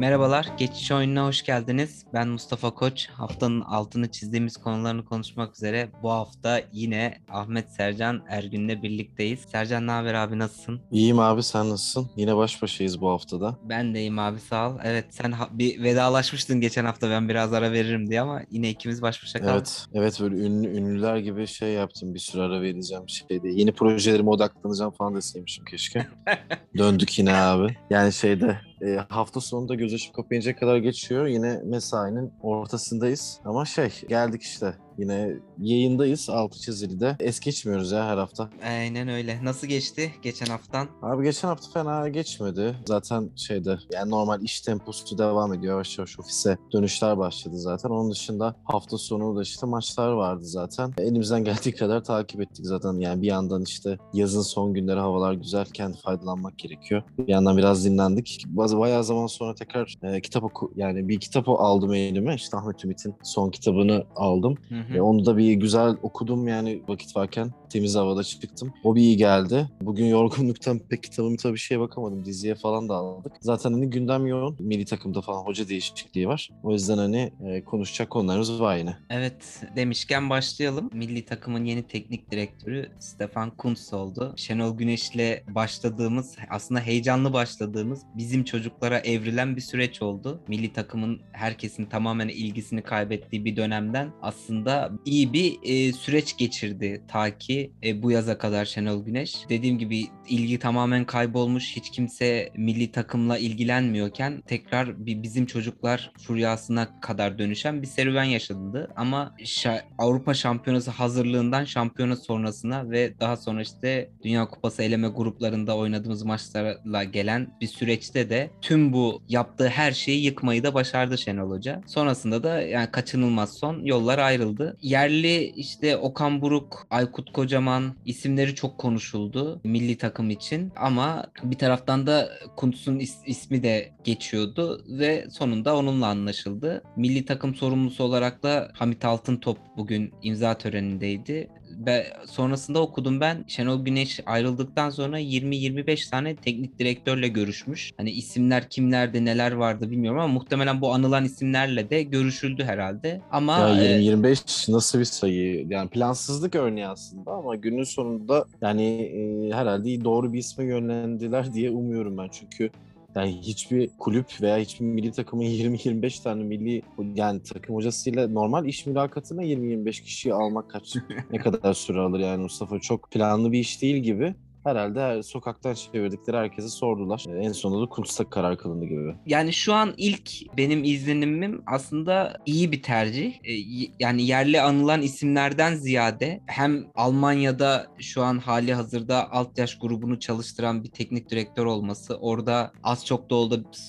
Merhabalar, Geçiş Oyununa hoş geldiniz. Ben Mustafa Koç. Haftanın altını çizdiğimiz konularını konuşmak üzere bu hafta yine Ahmet Sercan Ergün'le birlikteyiz. Sercan ne haber abi nasılsın? İyiyim abi sen nasılsın? Yine baş başayız bu haftada. Ben deyim abi sağ ol. Evet sen ha- bir vedalaşmıştın geçen hafta ben biraz ara veririm diye ama yine ikimiz baş başa kaldık. Evet, evet böyle ünlü, ünlüler gibi şey yaptım. Bir süre ara vereceğim şeyde. Yeni projelerime odaklanacağım falan deseymişim keşke. Döndük yine abi. Yani şeyde e, hafta sonunda göz açıp kapayınca kadar geçiyor. Yine mesainin ortasındayız. Ama şey geldik işte. Yine yayındayız altı çizilide. Es geçmiyoruz ya her hafta. Aynen öyle. Nasıl geçti geçen haftan? Abi geçen hafta fena geçmedi. Zaten şeyde yani normal iş temposu devam ediyor. Yavaş yavaş ofise dönüşler başladı zaten. Onun dışında hafta sonu da işte maçlar vardı zaten. Elimizden geldiği kadar takip ettik zaten. Yani bir yandan işte yazın son günleri havalar güzelken faydalanmak gerekiyor. Bir yandan biraz dinlendik. Bazı bayağı zaman sonra tekrar e, kitap oku yani bir kitap aldım elime. İşte Ahmet Ümit'in son kitabını aldım. Hı hı. E, onu da bir güzel okudum yani vakit varken temiz havada çıktım. O bir iyi geldi. Bugün yorgunluktan pek kitabımı tabii şeye bakamadım. Diziye falan da aldık. Zaten hani gündem yoğun. Milli takımda falan hoca değişikliği var. O yüzden hani e, konuşacak konularımız var yine. Evet demişken başlayalım. Milli takımın yeni teknik direktörü Stefan Kuntz oldu. Şenol Güneş'le başladığımız aslında heyecanlı başladığımız bizim çocuklara evrilen bir süreç oldu. Milli takımın herkesin tamamen ilgisini kaybettiği bir dönemden aslında iyi bir e, süreç geçirdi ta ki e, bu yaza kadar Şenol Güneş. Dediğim gibi ilgi tamamen kaybolmuş. Hiç kimse milli takımla ilgilenmiyorken tekrar bir bizim çocuklar furyasına kadar dönüşen bir serüven yaşadı. Ama şa- Avrupa Şampiyonası hazırlığından şampiyona sonrasına ve daha sonra işte Dünya Kupası eleme gruplarında oynadığımız maçlarla gelen bir süreçte de tüm bu yaptığı her şeyi yıkmayı da başardı Şenol Hoca. Sonrasında da yani kaçınılmaz son yollar ayrıldı. Yerli işte Okan Buruk, Aykut Kocaman isimleri çok konuşuldu milli takım için ama bir taraftan da Kuntz'un is- ismi de geçiyordu ve sonunda onunla anlaşıldı. Milli takım sorumlusu olarak da Hamit Altıntop bugün imza törenindeydi. Ve sonrasında okudum ben Şenol Güneş ayrıldıktan sonra 20-25 tane teknik direktörle görüşmüş. Hani isimler kimlerdi neler vardı bilmiyorum ama muhtemelen bu anılan isimlerle de görüşüldü herhalde. Ama Ya e, 20-25 nasıl bir sayı? Yani plansızlık örneği aslında ama günün sonunda yani e, herhalde doğru bir isme yönlendiler diye umuyorum ben. Çünkü yani hiçbir kulüp veya hiçbir milli takımın 20-25 tane milli yani takım hocasıyla normal iş mülakatına 20-25 kişiyi almak kaç ne kadar süre alır yani Mustafa çok planlı bir iş değil gibi. Herhalde her, sokaktan çevirdikleri herkese sordular. E, En sonunda da Kuntz'ta karar kılındı gibi. Yani şu an ilk benim izlenimim aslında iyi bir tercih. E, y- Yani yerli anılan isimlerden ziyade hem Almanya'da şu an hali hazırda alt yaş grubunu çalıştıran bir teknik direktör olması, orada az çok da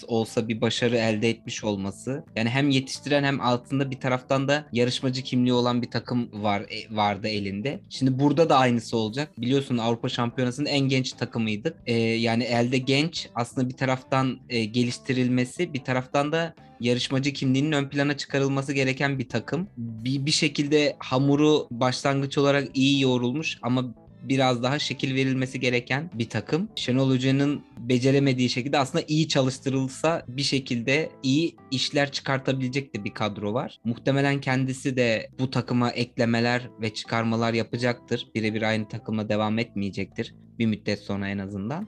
olsa bir başarı elde etmiş olması. Yani hem yetiştiren hem altında bir taraftan da yarışmacı kimliği olan bir takım var e, vardı elinde. Şimdi burada da aynısı olacak. Biliyorsun Avrupa Şampiyonası'nın en genç takımıydık. E, yani elde genç aslında bir taraftan e, geliştirilmesi bir taraftan da yarışmacı kimliğinin ön plana çıkarılması gereken bir takım. Bir, bir şekilde hamuru başlangıç olarak iyi yoğrulmuş ama biraz daha şekil verilmesi gereken bir takım. Şenol Hoca'nın beceremediği şekilde aslında iyi çalıştırılsa bir şekilde iyi işler çıkartabilecek de bir kadro var. Muhtemelen kendisi de bu takıma eklemeler ve çıkarmalar yapacaktır. Birebir aynı takımla devam etmeyecektir. Bir müddet sonra en azından.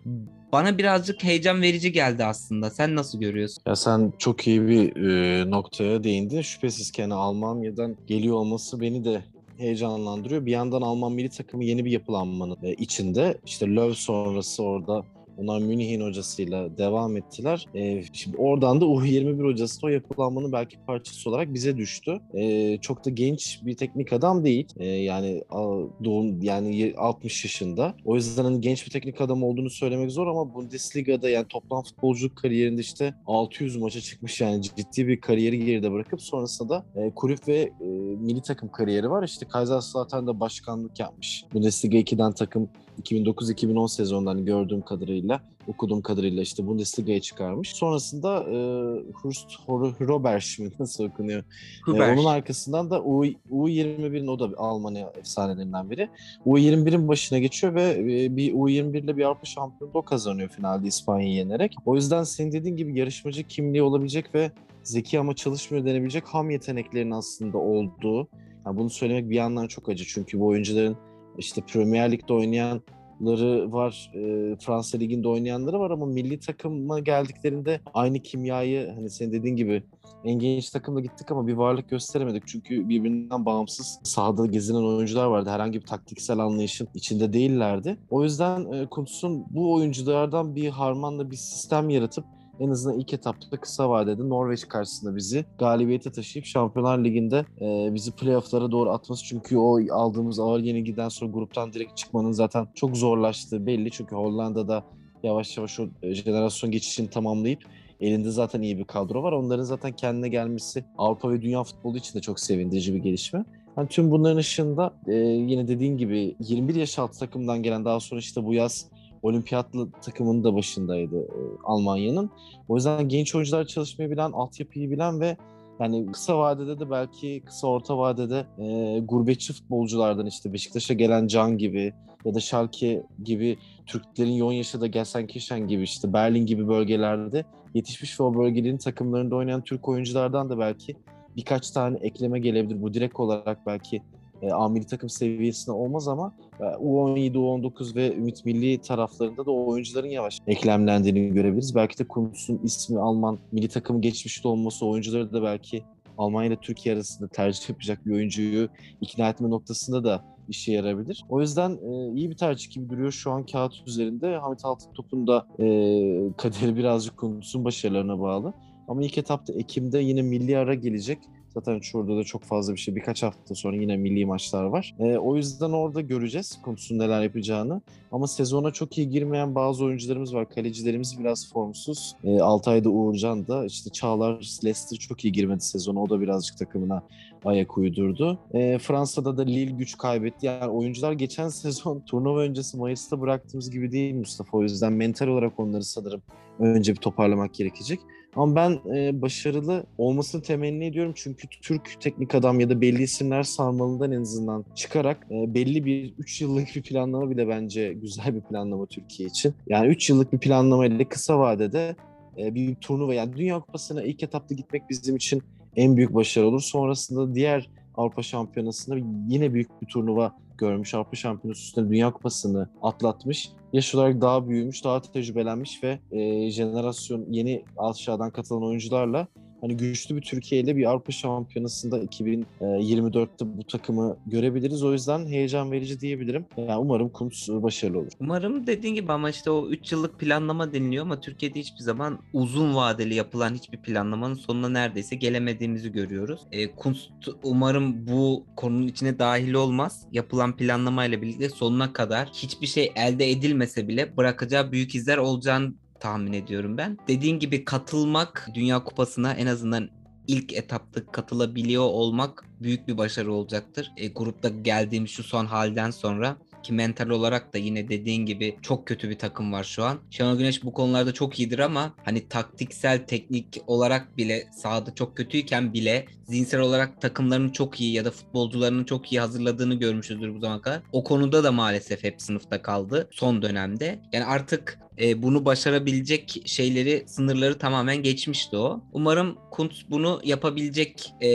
Bana birazcık heyecan verici geldi aslında. Sen nasıl görüyorsun? Ya sen çok iyi bir e, noktaya değindin. Şüphesiz ki hani Almanya'dan geliyor olması beni de heyecanlandırıyor. Bir yandan Alman milli takımı yeni bir yapılanmanın e, içinde. İşte Löw sonrası orada onlar Münih'in hocasıyla devam ettiler. E, şimdi oradan da U21 hocası da o yapılanmanın belki parçası olarak bize düştü. E, çok da genç bir teknik adam değil. E, yani doğum yani ye- 60 yaşında. O yüzden hani genç bir teknik adam olduğunu söylemek zor ama Bundesliga'da yani toplam futbolculuk kariyerinde işte 600 maça çıkmış yani ciddi bir kariyeri geride bırakıp sonrasında da e, kulüp ve e, milli takım kariyeri var. İşte Kaiserslautern'da başkanlık yapmış. Bundesliga 2'den takım 2009-2010 sezonundan gördüğüm kadarıyla, okuduğum kadarıyla işte Bundesliga'ya çıkarmış. Sonrasında e, Hurst Hrobersch mi nasıl okunuyor? E, onun arkasından da U, U21'in o da Almanya efsanelerinden biri. U21'in başına geçiyor ve e, bir U21 ile bir Avrupa şampiyonluğu kazanıyor finalde İspanya'yı yenerek. O yüzden senin dediğin gibi yarışmacı kimliği olabilecek ve zeki ama çalışmıyor denebilecek ham yeteneklerin aslında olduğu. Yani bunu söylemek bir yandan çok acı çünkü bu oyuncuların işte Premier Lig'de oynayanları var, e, Fransa Ligi'nde oynayanları var ama milli takıma geldiklerinde aynı kimyayı hani senin dediğin gibi en genç takımla gittik ama bir varlık gösteremedik. Çünkü birbirinden bağımsız sahada gezinen oyuncular vardı. Herhangi bir taktiksel anlayışın içinde değillerdi. O yüzden e, Kuntz'un bu oyunculardan bir harmanla bir sistem yaratıp en azından ilk etapta kısa vadede Norveç karşısında bizi galibiyete taşıyıp Şampiyonlar Ligi'nde e, bizi playofflara doğru atması. Çünkü o aldığımız ağır yenilgiden sonra gruptan direkt çıkmanın zaten çok zorlaştığı belli. Çünkü Hollanda'da yavaş yavaş o e, jenerasyon geçişini tamamlayıp elinde zaten iyi bir kadro var. Onların zaten kendine gelmesi Avrupa ve dünya futbolu için de çok sevindirici bir gelişme. Yani tüm bunların ışığında e, yine dediğin gibi 21 yaş altı takımdan gelen daha sonra işte bu yaz olimpiyatlı takımının da başındaydı e, Almanya'nın. O yüzden genç oyuncular çalışmayı bilen, altyapıyı bilen ve yani kısa vadede de belki kısa orta vadede e, gurbetçi futbolculardan işte Beşiktaş'a gelen Can gibi ya da Schalke gibi Türklerin yaşadığı Gelsenkirchen gibi işte Berlin gibi bölgelerde yetişmiş ve o bölgelerin takımlarında oynayan Türk oyunculardan da belki birkaç tane ekleme gelebilir. Bu direkt olarak belki e, A milli takım seviyesinde olmaz ama e, U17, U19 ve Ümit Milli taraflarında da oyuncuların yavaş eklemlendiğini görebiliriz. Belki de Kuntz'un ismi Alman milli takımı geçmişte olması oyuncuları da belki Almanya ile Türkiye arasında tercih yapacak bir oyuncuyu ikna etme noktasında da işe yarabilir. O yüzden e, iyi bir tercih gibi duruyor şu an kağıt üzerinde. Hamit Altıntop'un da e, kaderi birazcık Kuntz'un başarılarına bağlı. Ama ilk etapta Ekim'de yine milli ara gelecek. Zaten şurada da çok fazla bir şey. Birkaç hafta sonra yine milli maçlar var. E, o yüzden orada göreceğiz konusunda neler yapacağını. Ama sezona çok iyi girmeyen bazı oyuncularımız var. Kalecilerimiz biraz formsuz. E, Altay'da Uğurcan da işte Çağlar Leicester çok iyi girmedi sezona. O da birazcık takımına ayak uydurdu. E, Fransa'da da Lille güç kaybetti. Yani oyuncular geçen sezon turnuva öncesi Mayıs'ta bıraktığımız gibi değil Mustafa. O yüzden mental olarak onları sanırım önce bir toparlamak gerekecek. Ama ben e, başarılı olmasını temenni ediyorum çünkü Türk teknik adam ya da belli isimler sarmalından en azından çıkarak e, belli bir 3 yıllık bir planlama bile bence güzel bir planlama Türkiye için. Yani 3 yıllık bir planlama ile kısa vadede e, bir turnuva yani Dünya Kupası'na ilk etapta gitmek bizim için en büyük başarı olur. Sonrasında diğer Avrupa Şampiyonası'nda yine büyük bir turnuva görmüş. Avrupa Şampiyonası üstünde Dünya Kupası'nı atlatmış. Yaş olarak daha büyümüş, daha tecrübelenmiş ve e, jenerasyon yeni aşağıdan katılan oyuncularla hani güçlü bir Türkiye ile bir Avrupa Şampiyonası'nda 2024'te bu takımı görebiliriz. O yüzden heyecan verici diyebilirim. Yani umarım Kuntz başarılı olur. Umarım dediğin gibi ama işte o 3 yıllık planlama deniliyor ama Türkiye'de hiçbir zaman uzun vadeli yapılan hiçbir planlamanın sonuna neredeyse gelemediğimizi görüyoruz. E, Kuntz umarım bu konunun içine dahil olmaz. Yapılan planlamayla birlikte sonuna kadar hiçbir şey elde edilmese bile bırakacağı büyük izler olacağını tahmin ediyorum ben. Dediğin gibi katılmak Dünya Kupası'na en azından ilk etapta katılabiliyor olmak büyük bir başarı olacaktır. E, grupta geldiğim şu son halden sonra ki mental olarak da yine dediğin gibi çok kötü bir takım var şu an. Şenol Güneş bu konularda çok iyidir ama hani taktiksel, teknik olarak bile sahada çok kötüyken bile zihinsel olarak takımlarını çok iyi ya da futbolcularını çok iyi hazırladığını görmüşüzdür bu zamana kadar. O konuda da maalesef hep sınıfta kaldı son dönemde. Yani artık e, bunu başarabilecek şeyleri, sınırları tamamen geçmişti o. Umarım Kuntz bunu yapabilecek e,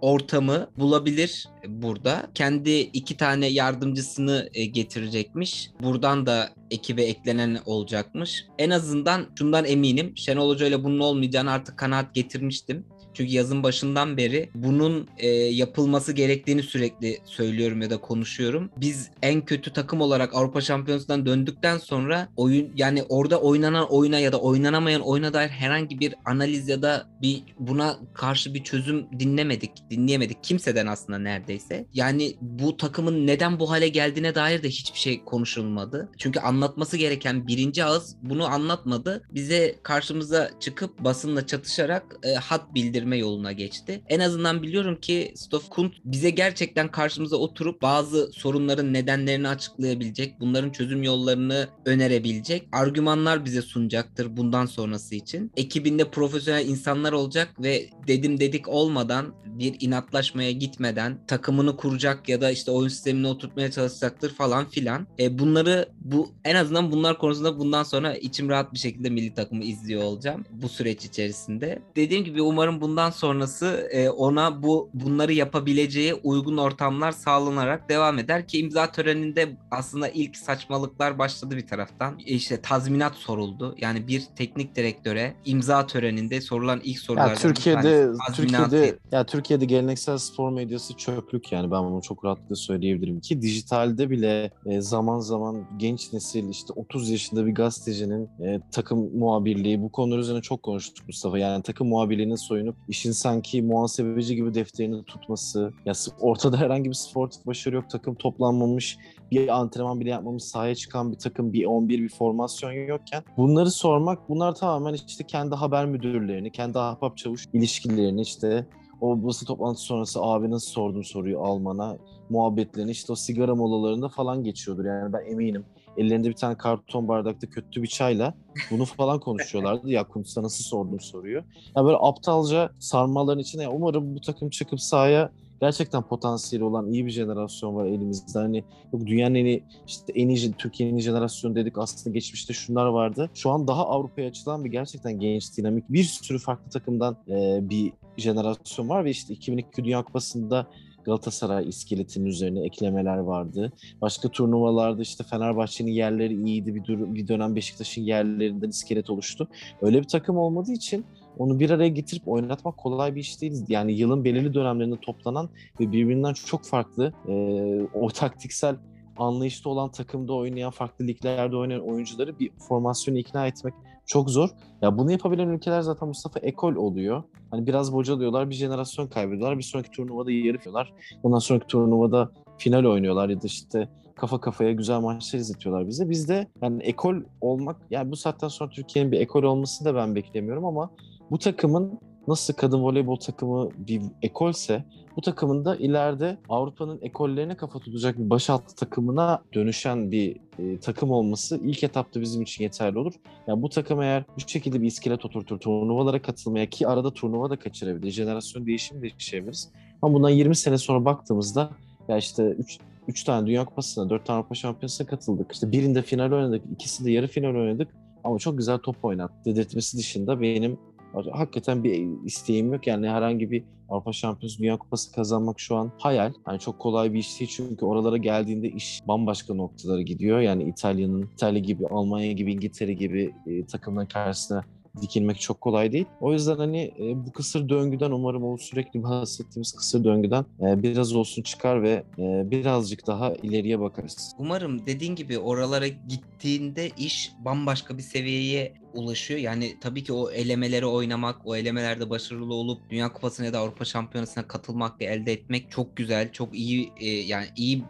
ortamı bulabilir burada. Kendi iki tane yardımcısını e, getirecekmiş. Buradan da ekibe eklenen olacakmış. En azından şundan eminim. Şenol Hoca ile bunun olmayacağını artık kanaat getirmiştim. Çünkü yazın başından beri bunun e, yapılması gerektiğini sürekli söylüyorum ya da konuşuyorum. Biz en kötü takım olarak Avrupa Şampiyonası'ndan döndükten sonra oyun yani orada oynanan oyuna ya da oynanamayan oyuna dair herhangi bir analiz ya da bir buna karşı bir çözüm dinlemedik, dinleyemedik kimseden aslında neredeyse. Yani bu takımın neden bu hale geldiğine dair de hiçbir şey konuşulmadı. Çünkü anlatması gereken birinci ağız bunu anlatmadı. Bize karşımıza çıkıp basınla çatışarak e, hat bildirme geliştirme yoluna geçti. En azından biliyorum ki Stoff Kunt bize gerçekten karşımıza oturup bazı sorunların nedenlerini açıklayabilecek, bunların çözüm yollarını önerebilecek argümanlar bize sunacaktır bundan sonrası için. Ekibinde profesyonel insanlar olacak ve dedim dedik olmadan bir inatlaşmaya gitmeden takımını kuracak ya da işte oyun sistemini oturtmaya çalışacaktır falan filan. E, bunları bu en azından bunlar konusunda bundan sonra içim rahat bir şekilde milli takımı izliyor olacağım bu süreç içerisinde. Dediğim gibi umarım bundan sonrası e, ona bu bunları yapabileceği uygun ortamlar sağlanarak devam eder ki imza töreninde aslında ilk saçmalıklar başladı bir taraftan. E, işte tazminat soruldu. Yani bir teknik direktöre imza töreninde sorulan ilk sorulardan Ya Türkiye'de Türkiye'de ya Türkiye'de geleneksel spor medyası çöplük yani ben bunu çok rahatlıkla söyleyebilirim ki dijitalde bile e, zaman zaman genç nesil işte 30 yaşında bir gazetecinin e, takım muhabirliği bu konular üzerine çok konuştuk Mustafa. Yani takım muhabirliğine soyunup işin sanki muhasebeci gibi defterini tutması ya ortada herhangi bir sportif başarı yok takım toplanmamış bir antrenman bile yapmamış sahaya çıkan bir takım bir 11 bir formasyon yokken bunları sormak bunlar tamamen işte kendi haber müdürlerini kendi ahbap çavuş ilişkilerini işte o basın toplantısı sonrası abi nasıl sordum soruyu Alman'a muhabbetlerini işte o sigara molalarında falan geçiyordur yani ben eminim. Ellerinde bir tane karton bardakta kötü bir çayla bunu falan konuşuyorlardı. ya Kuntz'a nasıl sordum soruyu. Ya böyle aptalca sarmaların içine umarım bu takım çıkıp sahaya gerçekten potansiyeli olan iyi bir jenerasyon var elimizde. Hani yok dünyanın en iyi, işte en iyi, Türkiye'nin en iyi jenerasyonu dedik. Aslında geçmişte şunlar vardı. Şu an daha Avrupa'ya açılan bir gerçekten genç, dinamik bir sürü farklı takımdan e, bir jenerasyon var ve işte 2002 Dünya Kupası'nda Galatasaray iskeletinin üzerine eklemeler vardı. Başka turnuvalarda işte Fenerbahçe'nin yerleri iyiydi. Bir, dur- bir dönem Beşiktaş'ın yerlerinden iskelet oluştu. Öyle bir takım olmadığı için onu bir araya getirip oynatmak kolay bir iş değil. Yani yılın belirli dönemlerinde toplanan ve birbirinden çok farklı e, o taktiksel anlayışta olan takımda oynayan, farklı liglerde oynayan oyuncuları bir formasyonu ikna etmek çok zor. Ya bunu yapabilen ülkeler zaten Mustafa ekol oluyor. Hani biraz bocalıyorlar, bir jenerasyon kaybediyorlar. Bir sonraki turnuvada yarı yapıyorlar. Ondan sonraki turnuvada final oynuyorlar ya da işte kafa kafaya güzel maçlar izletiyorlar bize. Biz de yani ekol olmak, yani bu saatten sonra Türkiye'nin bir ekol olmasını da ben beklemiyorum ama bu takımın nasıl kadın voleybol takımı bir ekolse bu takımın da ileride Avrupa'nın ekollerine kafa tutacak bir başaltı takımına dönüşen bir e, takım olması ilk etapta bizim için yeterli olur. Yani bu takım eğer bu şekilde bir iskelet oturtur, turnuvalara katılmaya ki arada turnuva da kaçırabilir, jenerasyon değişimi de yaşayabiliriz. Ama bundan 20 sene sonra baktığımızda ya işte 3 3 tane Dünya Kupası'na, 4 tane Avrupa Şampiyonası'na katıldık. İşte birinde final oynadık, ikisinde yarı final oynadık. Ama çok güzel top oynattı. Dedirtmesi dışında benim hakikaten bir isteğim yok. Yani herhangi bir Avrupa Şampiyonası Dünya Kupası kazanmak şu an hayal. Yani çok kolay bir iş değil çünkü oralara geldiğinde iş bambaşka noktalara gidiyor. Yani İtalya'nın, İtalya gibi, Almanya gibi, İngiltere gibi e, takımların karşısına dikilmek çok kolay değil. O yüzden hani e, bu kısır döngüden umarım o sürekli bahsettiğimiz kısır döngüden e, biraz olsun çıkar ve e, birazcık daha ileriye bakarız. Umarım dediğin gibi oralara gittiğinde iş bambaşka bir seviyeye ulaşıyor. Yani tabii ki o elemeleri oynamak, o elemelerde başarılı olup Dünya Kupası'na ya da Avrupa Şampiyonası'na katılmak ve elde etmek çok güzel, çok iyi e, yani iyi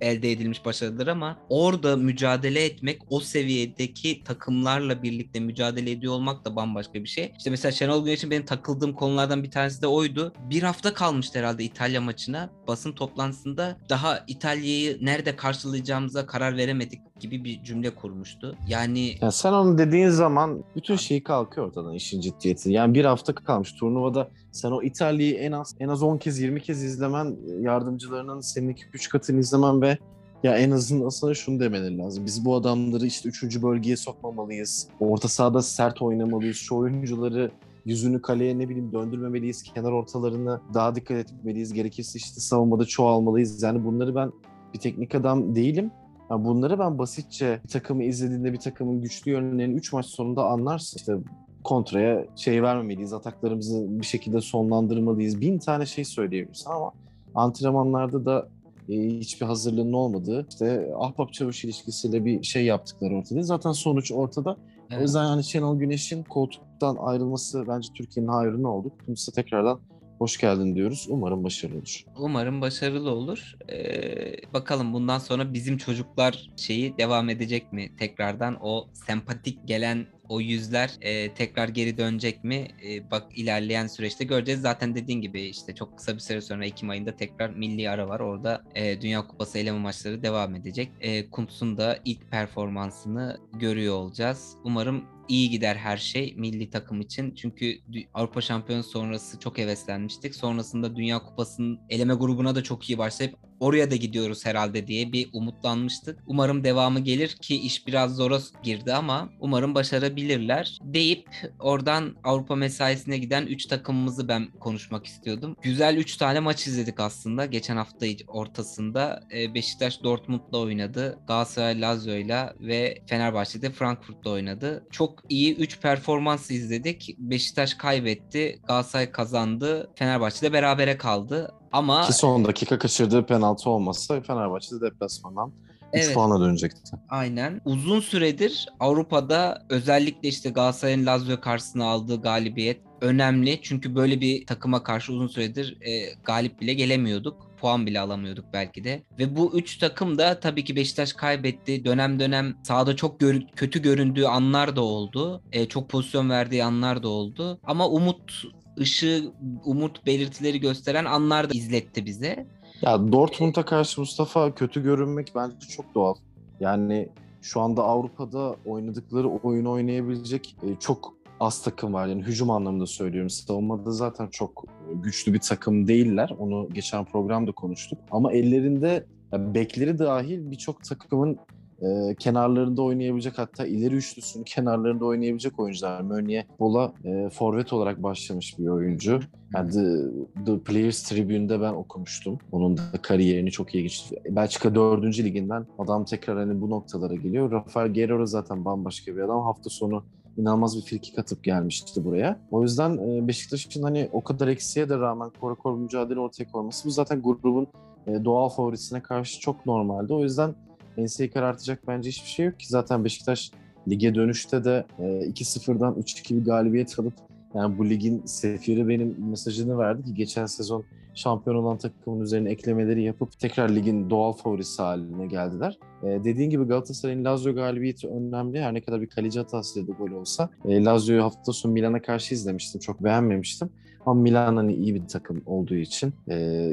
elde edilmiş başarıdır ama orada mücadele etmek, o seviyedeki takımlarla birlikte mücadele ediyor olmak da bambaşka bir şey. İşte mesela Şenol Güneş'in benim takıldığım konulardan bir tanesi de oydu. Bir hafta kalmıştı herhalde İtalya maçına. Basın toplantısında daha İtalya'yı nerede karşılayacağımıza karar veremedik gibi bir cümle kurmuştu. Yani Ya sen onu dediğin zaman bütün şey kalkıyor ortadan işin ciddiyeti. Yani bir hafta kalmış turnuvada sen o İtalya'yı en az en az 10 kez 20 kez izlemen yardımcılarının senin 2-3 katını izlemen ve ya en azından sana şunu demeleri lazım. Biz bu adamları işte 3. bölgeye sokmamalıyız. Orta sahada sert oynamalıyız. Şu oyuncuları yüzünü kaleye ne bileyim döndürmemeliyiz. Kenar ortalarına daha dikkat etmeliyiz. Gerekirse işte savunmada çoğalmalıyız. Yani bunları ben bir teknik adam değilim. Ya bunları ben basitçe bir takımı izlediğinde bir takımın güçlü yönlerini 3 maç sonunda anlarsın. İşte kontraya şey vermemeliyiz, ataklarımızı bir şekilde sonlandırmalıyız. Bin tane şey söyleyebilirsin ama antrenmanlarda da e, hiçbir hazırlığının olmadığı, işte ahbap çavuş ilişkisiyle bir şey yaptıkları ortada. Zaten sonuç ortada. O yüzden yani Şenol Güneş'in koltuktan ayrılması bence Türkiye'nin hayrına oldu. Kimse tekrardan hoş geldin diyoruz. Umarım başarılı olur. Umarım başarılı olur. Ee, bakalım bundan sonra bizim çocuklar şeyi devam edecek mi? Tekrardan o sempatik gelen o yüzler e, tekrar geri dönecek mi? E, bak ilerleyen süreçte göreceğiz. Zaten dediğin gibi işte çok kısa bir süre sonra Ekim ayında tekrar milli ara var. Orada e, Dünya Kupası eleme maçları devam edecek. E, Kuntz'un da ilk performansını görüyor olacağız. Umarım iyi gider her şey milli takım için. Çünkü Avrupa Şampiyonu sonrası çok heveslenmiştik. Sonrasında Dünya Kupası'nın eleme grubuna da çok iyi başlayıp oraya da gidiyoruz herhalde diye bir umutlanmıştık. Umarım devamı gelir ki iş biraz zora girdi ama umarım başarabilirler deyip oradan Avrupa mesaisine giden 3 takımımızı ben konuşmak istiyordum. Güzel 3 tane maç izledik aslında geçen hafta ortasında. Ee, Beşiktaş Dortmund'la oynadı. Galatasaray Lazio'yla ve Fenerbahçe'de Frankfurt'la oynadı. Çok iyi 3 performans izledik. Beşiktaş kaybetti. Galatasaray kazandı. Fenerbahçe'de berabere kaldı. Ama Ki son dakika kaçırdığı penaltı olmasa Fenerbahçe de deplasmandan 3 Evet. puana dönecekti. Aynen. Uzun süredir Avrupa'da özellikle işte Galatasaray'ın Lazio karşısına aldığı galibiyet önemli. Çünkü böyle bir takıma karşı uzun süredir e, galip bile gelemiyorduk. Puan bile alamıyorduk belki de. Ve bu üç takım da tabii ki Beşiktaş kaybetti. Dönem dönem sahada çok gör- kötü göründüğü anlar da oldu. E, çok pozisyon verdiği anlar da oldu. Ama umut ışığı, umut belirtileri gösteren anlar da izletti bize. Ya Dortmund'a karşı Mustafa kötü görünmek bence çok doğal. Yani şu anda Avrupa'da oynadıkları oyunu oynayabilecek e, çok az takım var. Yani hücum anlamında söylüyorum. Savunmada zaten çok e, güçlü bir takım değiller. Onu geçen programda konuştuk. Ama ellerinde bekleri dahil birçok takımın e, kenarlarında oynayabilecek hatta ileri üçlüsünün kenarlarında oynayabilecek oyuncular. Mönye Bola e, forvet olarak başlamış bir oyuncu. Yani The, The Players Tribune'de ben okumuştum. Onun da kariyerini çok geçti. Belçika 4. liginden adam tekrar hani bu noktalara geliyor. Rafael Guerrero zaten bambaşka bir adam. Hafta sonu inanılmaz bir frikik atıp gelmişti buraya. O yüzden e, Beşiktaş'ın hani o kadar eksiğe de rağmen kora kora mücadele ortaya koyması bu zaten grubun e, doğal favorisine karşı çok normaldi. O yüzden enseyi karartacak bence hiçbir şey yok ki. Zaten Beşiktaş lige dönüşte de e, 2-0'dan 3-2 bir galibiyet alıp yani bu ligin sefiri benim mesajını verdi ki geçen sezon şampiyon olan takımın üzerine eklemeleri yapıp tekrar ligin doğal favorisi haline geldiler. E, dediğin gibi Galatasaray'ın Lazio galibiyeti önemli. Her ne kadar bir kaleci hatasıyla da gol olsa. E, Lazio'yu hafta sonu Milan'a karşı izlemiştim. Çok beğenmemiştim. Ama Milan hani iyi bir takım olduğu için. E,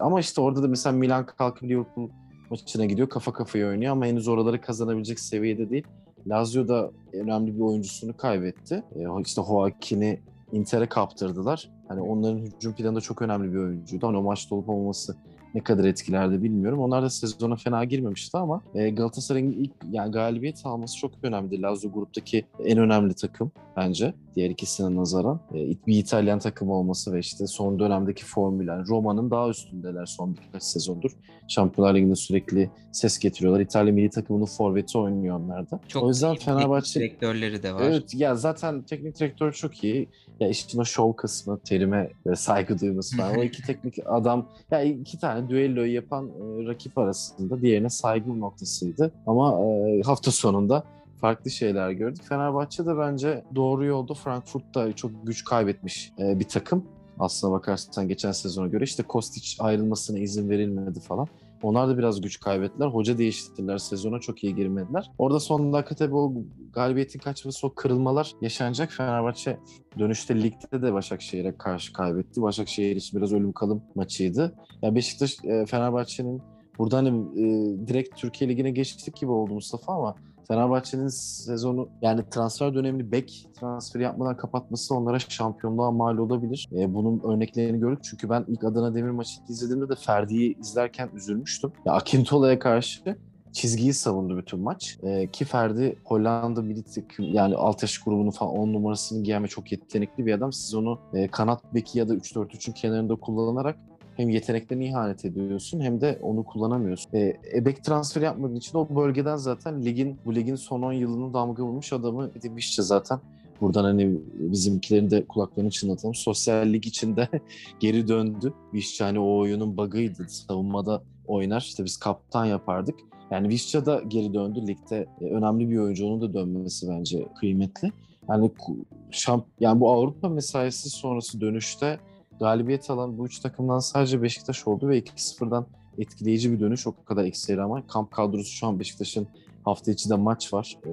ama işte orada da mesela Milan kalkıp Liverpool maçına gidiyor. Kafa kafaya oynuyor ama henüz oraları kazanabilecek seviyede değil. Lazio da önemli bir oyuncusunu kaybetti. E, işte Joaquin'i Inter'e kaptırdılar. Hani onların hücum planında çok önemli bir oyuncuydu. Hani o maçta olup olmaması ne kadar etkilerdi bilmiyorum. Onlar da sezona fena girmemişti ama e, Galatasaray'ın ilk yani galibiyet alması çok önemli. Lazio gruptaki en önemli takım bence diğer ikisine nazaran. E, bir İtalyan takım olması ve işte son dönemdeki formül. Yani Roma'nın daha üstündeler son birkaç sezondur. Şampiyonlar Ligi'nde sürekli ses getiriyorlar. İtalya milli takımının forveti oynuyor onlar da. Çok o yüzden Fenerbahçe direktörleri de var. Evet ya zaten teknik direktör çok iyi. Ya işin o şov kısmı, terime ve saygı duyması falan. o iki teknik adam, ya iki tane düelloyu yapan e, rakip arasında diğerine saygı noktasıydı. Ama e, hafta sonunda farklı şeyler gördük. Fenerbahçe de bence doğru yolda. Frankfurt'ta çok güç kaybetmiş e, bir takım. Aslına bakarsan geçen sezona göre işte Kostić ayrılmasına izin verilmedi falan. Onlar da biraz güç kaybettiler. Hoca değiştirdiler. Sezona çok iyi girmediler. Orada son dakika tabii o galibiyetin kaçması, o kırılmalar yaşanacak. Fenerbahçe dönüşte ligde de Başakşehir'e karşı kaybetti. Başakşehir için biraz ölüm kalım maçıydı. Ya Beşiktaş, e, Fenerbahçe'nin burada hani e, direkt Türkiye Ligi'ne geçtik gibi oldu Mustafa ama Fenerbahçe'nin sezonu yani transfer dönemini bek transferi yapmadan kapatması onlara şampiyonluğa mal olabilir. E, bunun örneklerini gördük. Çünkü ben ilk Adana Demir maçını izlediğimde de Ferdi'yi izlerken üzülmüştüm. Ya Akintola'ya karşı çizgiyi savundu bütün maç. E, ki Ferdi Hollanda milli takım yani alt yaş grubunun falan 10 numarasını giyen ve çok yetenekli bir adam. Siz onu e, kanat beki ya da 3-4-3'ün kenarında kullanarak hem yeteneklerine ihanet ediyorsun hem de onu kullanamıyorsun. E, ebek transferi yapmadığın için o bölgeden zaten ligin bu ligin son 10 yılını damga vurmuş adamı Edin zaten buradan hani bizimkilerin de kulaklarını çınlatalım. Sosyal lig içinde geri döndü. Vişça hani o oyunun bug'ıydı. Savunmada oynar. İşte biz kaptan yapardık. Yani Vişça da geri döndü ligde. E, önemli bir oyuncu. Onun da dönmesi bence kıymetli. Yani şamp yani bu Avrupa mesaisi sonrası dönüşte galibiyet alan bu üç takımdan sadece Beşiktaş oldu ve 2-0'dan etkileyici bir dönüş. O kadar eksiği ama kamp kadrosu şu an Beşiktaş'ın hafta içi de maç var. Ee,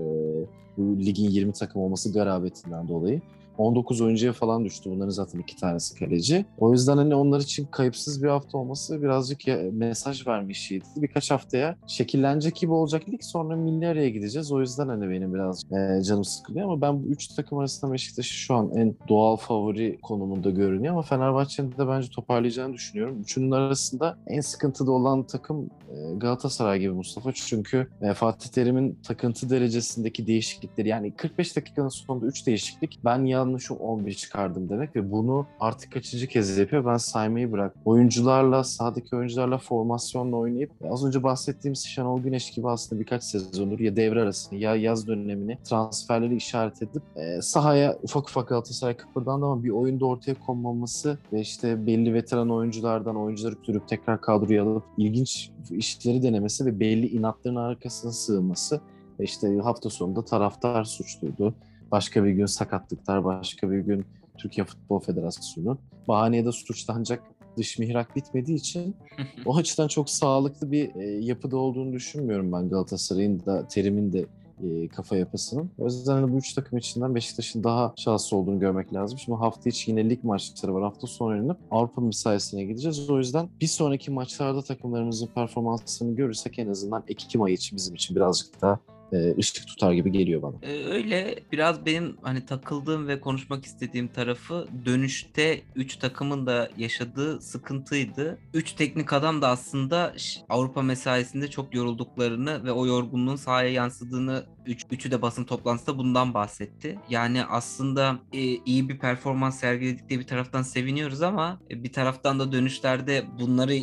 Bu ligin 20 takım olması garabetinden dolayı. 19 oyuncuya falan düştü. Bunların zaten iki tanesi kaleci. O yüzden hani onlar için kayıpsız bir hafta olması birazcık mesaj vermişiydi. Birkaç haftaya şekillenecek gibi olacak lig sonra milli araya gideceğiz. O yüzden hani benim biraz e, canım sıkılıyor ama ben bu üç takım arasında Beşiktaş'ı şu an en doğal favori konumunda görünüyor ama Fenerbahçe'nin de bence toparlayacağını düşünüyorum. Üçünün arasında en sıkıntıda olan takım e, Galatasaray gibi Mustafa. Çünkü e, Fatih Terim'in takıntı derecesindeki değişiklikleri yani 45 dakikanın sonunda 3 değişiklik ben yanlışım 11 çıkardım demek ve bunu artık kaçıncı kez yapıyor ben saymayı bırak. Oyuncularla, sahadaki oyuncularla formasyonla oynayıp az önce bahsettiğim Şenol Güneş gibi aslında birkaç sezondur ya devre arasını ya yaz dönemini transferleri işaret edip e, sahaya ufak ufak Galatasaray kıpırdandı ama bir oyunda ortaya konmaması ve işte belli veteran oyunculardan oyuncuları sürüp tekrar kadroya alıp ilginç işleri denemesi ve belli inatların arkasına sığınması ve işte hafta sonunda taraftar suçluydu. Başka bir gün sakatlıklar, başka bir gün Türkiye Futbol Federasyonu. Bahaneye de suçlanacak dış mihrak bitmediği için o açıdan çok sağlıklı bir e, yapıda olduğunu düşünmüyorum ben Galatasaray'ın da Terim'in de e, kafa yapısının. O yüzden hani bu üç takım içinden Beşiktaş'ın daha şanslı olduğunu görmek lazım. Şimdi hafta içi yine lig maçları var. Hafta sonu oynanıp Avrupa mesaisine gideceğiz. O yüzden bir sonraki maçlarda takımlarımızın performansını görürsek en azından Ekim ayı için bizim için birazcık daha e, ışık tutar gibi geliyor bana. Ee, öyle biraz benim hani takıldığım ve konuşmak istediğim tarafı dönüşte 3 takımın da yaşadığı sıkıntıydı. 3 teknik adam da aslında Avrupa mesaisinde çok yorulduklarını ve o yorgunluğun sahaya yansıdığını üç, üçü de basın toplantısında bundan bahsetti. Yani aslında e, iyi bir performans sergiledikleri bir taraftan seviniyoruz ama e, bir taraftan da dönüşlerde bunları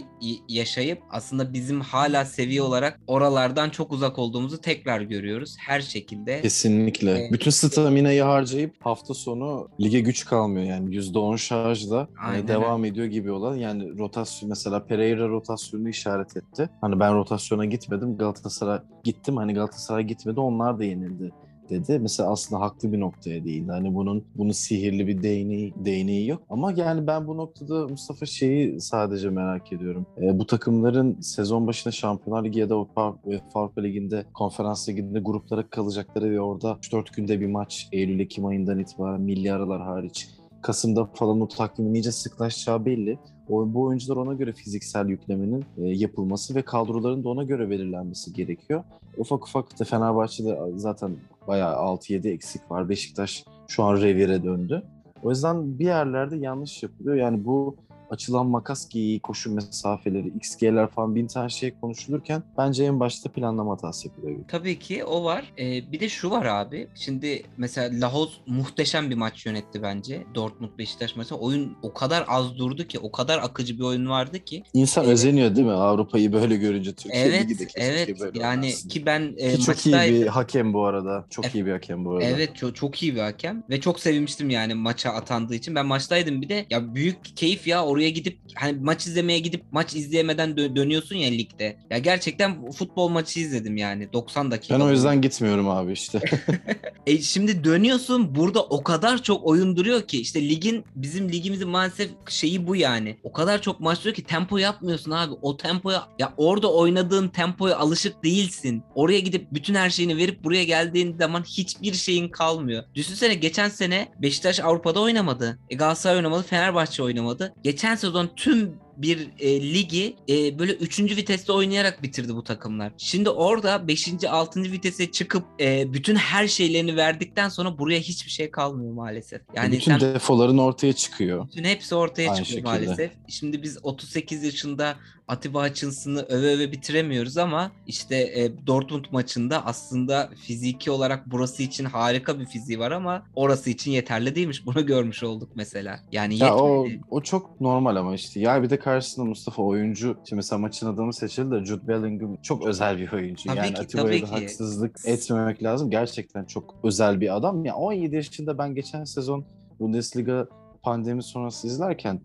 yaşayıp aslında bizim hala seviye olarak oralardan çok uzak olduğumuzu tekrar görüyoruz her şekilde. Kesinlikle. E, Bütün staminayı harcayıp hafta sonu lige güç kalmıyor yani %10 şarjda e, devam ediyor gibi olan yani rotasyon mesela Pereira rotasyonu işaret etti. Hani ben rotasyona gitmedim Galatasaray gittim hani Galatasaray gitmedi onlar da yenildi dedi. Mesela aslında haklı bir noktaya değindi. Hani bunun bunun sihirli bir değneği, değneği yok. Ama yani ben bu noktada Mustafa şeyi sadece merak ediyorum. E, bu takımların sezon başında Şampiyonlar Ligi ya da Avrupa, Avrupa Ligi'nde konferans liginde gruplara kalacakları ve orada 3-4 günde bir maç Eylül-Ekim ayından itibaren milli aralar hariç Kasım'da falan o takvimin iyice sıklaşacağı belli. O, bu oyuncular ona göre fiziksel yüklemenin e, yapılması ve kadroların da ona göre belirlenmesi gerekiyor. Ufak ufak da Fenerbahçe'de zaten bayağı 6-7 eksik var. Beşiktaş şu an revire döndü. O yüzden bir yerlerde yanlış yapılıyor. Yani bu açılan makas giyi, koşu mesafeleri, XG'ler falan bin tane şey konuşulurken bence en başta planlama hatası yapılıyor. Tabii ki o var. Ee, bir de şu var abi. Şimdi mesela Lahoz muhteşem bir maç yönetti bence. Dortmund Beşiktaş maçı. Oyun o kadar az durdu ki, o kadar akıcı bir oyun vardı ki. İnsan ee, özeniyor değil mi Avrupa'yı böyle görünce Türkiye evet, Ligi de Evet, böyle yani olmaz. ki ben e, ki çok maçtaydım. iyi bir hakem bu arada. Çok e, iyi bir hakem bu arada. Evet, çok, çok iyi bir hakem ve çok sevinmiştim yani maça atandığı için. Ben maçtaydım bir de. Ya büyük keyif ya oraya gidip hani maç izlemeye gidip maç izleyemeden dö- dönüyorsun ya ligde. Ya gerçekten futbol maçı izledim yani 90 dakika. Ben o yüzden gitmiyorum abi işte. e şimdi dönüyorsun burada o kadar çok oyun duruyor ki işte ligin bizim ligimizin maalesef şeyi bu yani. O kadar çok maç duruyor ki tempo yapmıyorsun abi. O tempoya ya orada oynadığın tempoya alışık değilsin. Oraya gidip bütün her şeyini verip buraya geldiğin zaman hiçbir şeyin kalmıyor. Düşünsene geçen sene Beşiktaş Avrupa'da oynamadı. E Galatasaray oynamadı, Fenerbahçe oynamadı. Geçen sezon tüm bir e, ligi e, böyle 3. viteste oynayarak bitirdi bu takımlar. Şimdi orada 5. 6. vitese çıkıp e, bütün her şeylerini verdikten sonra buraya hiçbir şey kalmıyor maalesef. Yani bütün sen, defoların ortaya çıkıyor. Bütün hepsi ortaya Aynı çıkıyor şekilde. maalesef. Şimdi biz 38 yaşında Atiba Hutchinson'ı öve öve bitiremiyoruz ama işte e, Dortmund maçında aslında fiziki olarak burası için harika bir fiziği var ama orası için yeterli değilmiş. Bunu görmüş olduk mesela. Yani ya o, o çok normal ama işte. Ya bir de karşısında Mustafa oyuncu. Şimdi mesela maçın adamı seçildi de Jude Bellingham çok özel bir oyuncu. Tabii yani ki, Atiba'ya da haksızlık etmemek lazım. Gerçekten çok özel bir adam. Ya 17 yaşında ben geçen sezon Bundesliga pandemi sonrası izlerken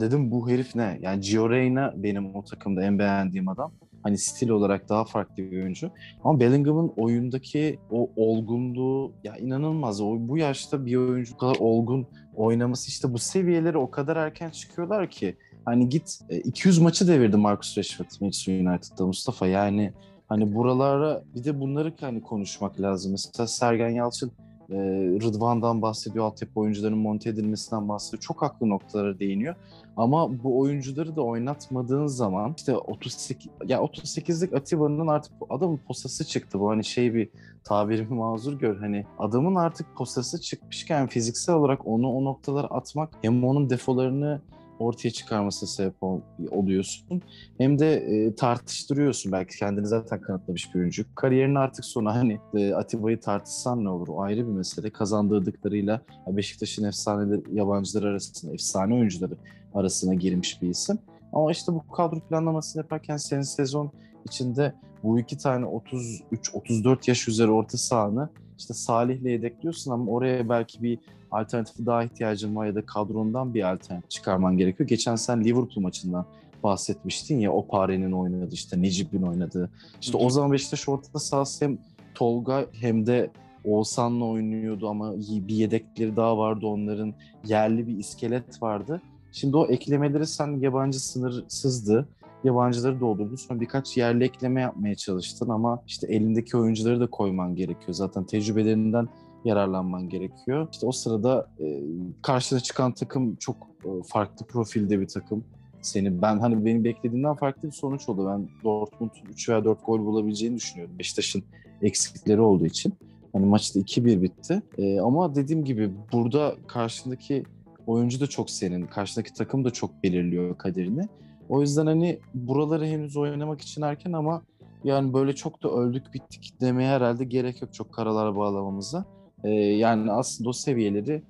dedim bu herif ne? Yani Gio Reyna benim o takımda en beğendiğim adam. Hani stil olarak daha farklı bir oyuncu. Ama Bellingham'ın oyundaki o olgunluğu ya inanılmaz. O bu yaşta bir oyuncu kadar olgun oynaması işte bu seviyeleri o kadar erken çıkıyorlar ki hani git 200 e, maçı devirdi Marcus Rashford Manchester United'da Mustafa yani Hani buralara bir de bunları hani konuşmak lazım. Mesela Sergen Yalçın e, Rıdvan'dan bahsediyor, altyapı oyuncularının monte edilmesinden bahsediyor. Çok haklı noktalara değiniyor. Ama bu oyuncuları da oynatmadığın zaman işte 38 ya 38'lik Atiba'nın artık adamın posası çıktı. Bu hani şey bir tabirimi mazur gör. Hani adamın artık posası çıkmışken fiziksel olarak onu o noktalara atmak hem onun defolarını ortaya çıkarmasına sebep ol, oluyorsun. Hem de e, tartıştırıyorsun belki kendini zaten kanıtlamış bir oyuncu. Kariyerin artık sonu hani e, Atiba'yı tartışsan ne olur? O ayrı bir mesele. Kazandırdıklarıyla Beşiktaş'ın efsaneleri, yabancılar arasında, efsane oyuncuları arasına girmiş bir isim. Ama işte bu kadro planlamasını yaparken senin sezon içinde bu iki tane 33-34 yaş üzeri orta sahanı işte Salih'le yedekliyorsun ama oraya belki bir alternatifi daha ihtiyacın var ya da kadrondan bir alternatif çıkarman gerekiyor. Geçen sen Liverpool maçından bahsetmiştin ya o Pare'nin oynadığı işte Necip'in oynadığı. İşte o zaman Beşiktaş ortada sahası hem Tolga hem de Oğuzhan'la oynuyordu ama bir yedekleri daha vardı onların. Yerli bir iskelet vardı. Şimdi o eklemeleri sen yabancı sınırsızdı. Yabancıları doldurdun. Sonra birkaç yerli ekleme yapmaya çalıştın ama işte elindeki oyuncuları da koyman gerekiyor. Zaten tecrübelerinden yararlanman gerekiyor. İşte o sırada e, karşına çıkan takım çok e, farklı profilde bir takım. Seni ben hani benim beklediğimden farklı bir sonuç oldu. Ben Dortmund 3 veya 4 gol bulabileceğini düşünüyordum. Beşiktaş'ın eksiklikleri olduğu için. Hani maçta 2-1 bitti. E, ama dediğim gibi burada karşındaki oyuncu da çok senin. Karşındaki takım da çok belirliyor kaderini. O yüzden hani buraları henüz oynamak için erken ama yani böyle çok da öldük bittik demeye herhalde gerek yok çok karalar bağlamamıza. Ee, yani aslında o seviyeleri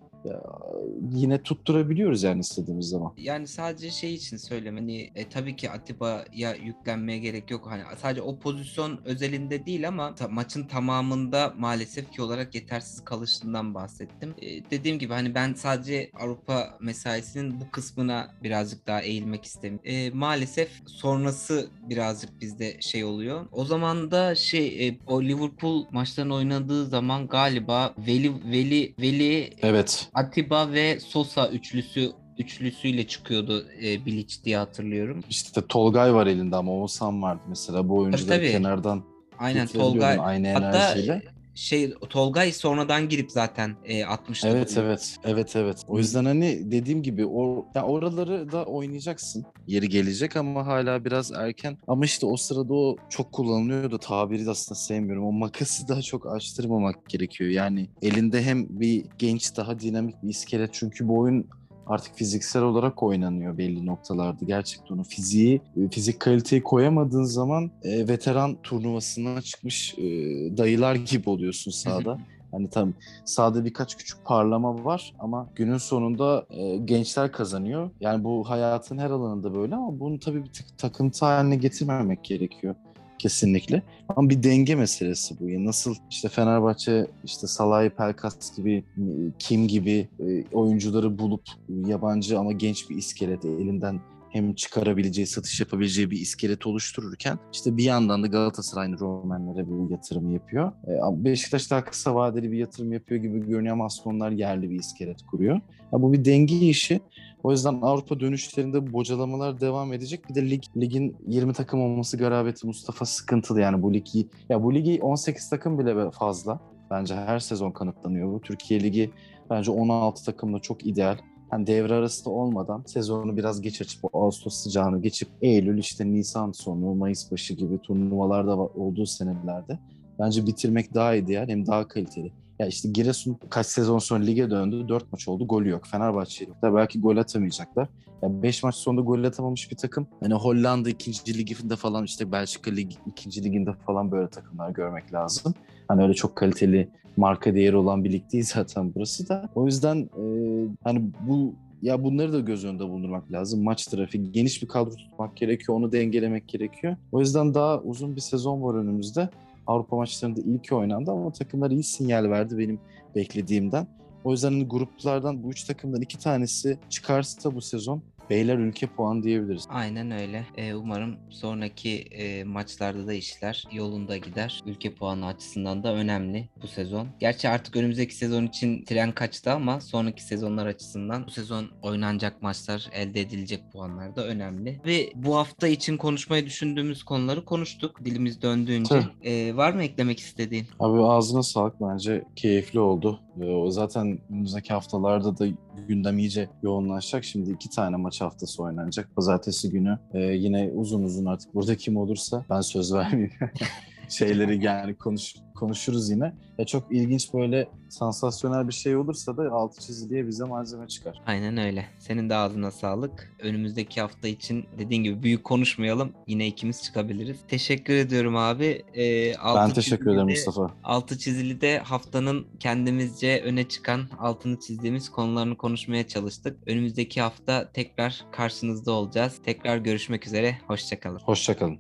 yine tutturabiliyoruz yani istediğimiz zaman. Yani sadece şey için söyleme hani e, tabii ki Atiba'ya yüklenmeye gerek yok. Hani sadece o pozisyon özelinde değil ama ta, maçın tamamında maalesef ki olarak yetersiz kalışından bahsettim. E, dediğim gibi hani ben sadece Avrupa mesaisinin bu kısmına birazcık daha eğilmek istemiyorum. E, maalesef sonrası birazcık bizde şey oluyor. O zaman da şey e, o Liverpool maçlarını oynadığı zaman galiba Veli Veli Veli Evet. Atiba ve Sosa üçlüsü üçlüsüyle çıkıyordu e, Bilic diye hatırlıyorum. İşte Tolgay var elinde ama Oğuzhan vardı mesela bu oyuncuları tabii, tabii. kenardan Aynen Tolgay aynı hatta enerjiyle. Şey Tolgay sonradan girip zaten e, atmıştı. Evet bunu. evet. Evet evet. O yüzden hani dediğim gibi o ya oraları da oynayacaksın. Yeri gelecek ama hala biraz erken. Ama işte o sırada o çok kullanılıyor da tabiri de aslında sevmiyorum. O makası daha çok açtırmamak gerekiyor. Yani elinde hem bir genç daha dinamik bir iskelet çünkü bu oyun artık fiziksel olarak oynanıyor belli noktalarda. Gerçekten onu fiziği, e, fizik kaliteyi koyamadığın zaman e, veteran turnuvasına çıkmış e, dayılar gibi oluyorsun sahada. Hani tam sahada birkaç küçük parlama var ama günün sonunda e, gençler kazanıyor. Yani bu hayatın her alanında böyle ama bunu tabii bir takıntı haline getirmemek gerekiyor kesinlikle. Ama bir denge meselesi bu. Yani nasıl işte Fenerbahçe işte Salah'ı Pelkas gibi Kim gibi e, oyuncuları bulup yabancı ama genç bir iskelet elinden hem çıkarabileceği, satış yapabileceği bir iskelet oluştururken işte bir yandan da Galatasaray'ın Romenlere bu yatırımı yapıyor. E, Beşiktaş daha kısa vadeli bir yatırım yapıyor gibi görünüyor ama aslında onlar yerli bir iskelet kuruyor. Ya bu bir denge işi. O yüzden Avrupa dönüşlerinde bocalamalar devam edecek. Bir de lig ligin 20 takım olması garabeti Mustafa sıkıntılı yani bu ligi. Ya bu ligi 18 takım bile fazla. Bence her sezon kanıtlanıyor bu. Türkiye Ligi bence 16 takımla çok ideal hani devre arasında olmadan sezonu biraz geç açıp o Ağustos sıcağını geçip Eylül işte Nisan sonu Mayıs başı gibi turnuvalarda olduğu senelerde bence bitirmek daha ideal hem daha kaliteli. Ya işte Giresun kaç sezon sonra lige döndü. Dört maç oldu. Golü yok. Fenerbahçe yok. Belki gol atamayacaklar. Ya beş maç sonunda gol atamamış bir takım. Hani Hollanda ikinci liginde falan işte Belçika lig ikinci liginde falan böyle takımlar görmek lazım. Hani öyle çok kaliteli marka değeri olan bir lig değil zaten burası da. O yüzden e, hani bu ya bunları da göz önünde bulundurmak lazım. Maç trafiği, geniş bir kadro tutmak gerekiyor, onu dengelemek gerekiyor. O yüzden daha uzun bir sezon var önümüzde. Avrupa maçlarında ilk oynandı ama takımlar iyi sinyal verdi benim beklediğimden. O yüzden hani gruplardan bu üç takımdan iki tanesi çıkarsa bu sezon beyler ülke puan diyebiliriz. Aynen öyle. Ee, umarım sonraki e, maçlarda da işler yolunda gider. Ülke puanı açısından da önemli bu sezon. Gerçi artık önümüzdeki sezon için tren kaçtı ama sonraki sezonlar açısından bu sezon oynanacak maçlar, elde edilecek puanlar da önemli. Ve bu hafta için konuşmayı düşündüğümüz konuları konuştuk dilimiz döndüğünce. Tabii. Ee, var mı eklemek istediğin? Abi ağzına sağlık bence keyifli oldu. Ee, O zaten önümüzdeki haftalarda da gündem iyice yoğunlaşacak. Şimdi iki tane maç haftası oynanacak. Pazartesi günü e, yine uzun uzun artık burada kim olursa ben söz vermeyeyim. Şeyleri yani konuş, konuşuruz yine. Ya çok ilginç böyle sansasyonel bir şey olursa da altı çiziliye bize malzeme çıkar. Aynen öyle. Senin de ağzına sağlık. Önümüzdeki hafta için dediğin gibi büyük konuşmayalım. Yine ikimiz çıkabiliriz. Teşekkür ediyorum abi. Ee, Ben altı teşekkür ederim çizili de- Mustafa. Altı çizili de haftanın kendimizce öne çıkan altını çizdiğimiz konularını konuşmaya çalıştık. Önümüzdeki hafta tekrar karşınızda olacağız. Tekrar görüşmek üzere. Hoşçakalın. Hoşçakalın.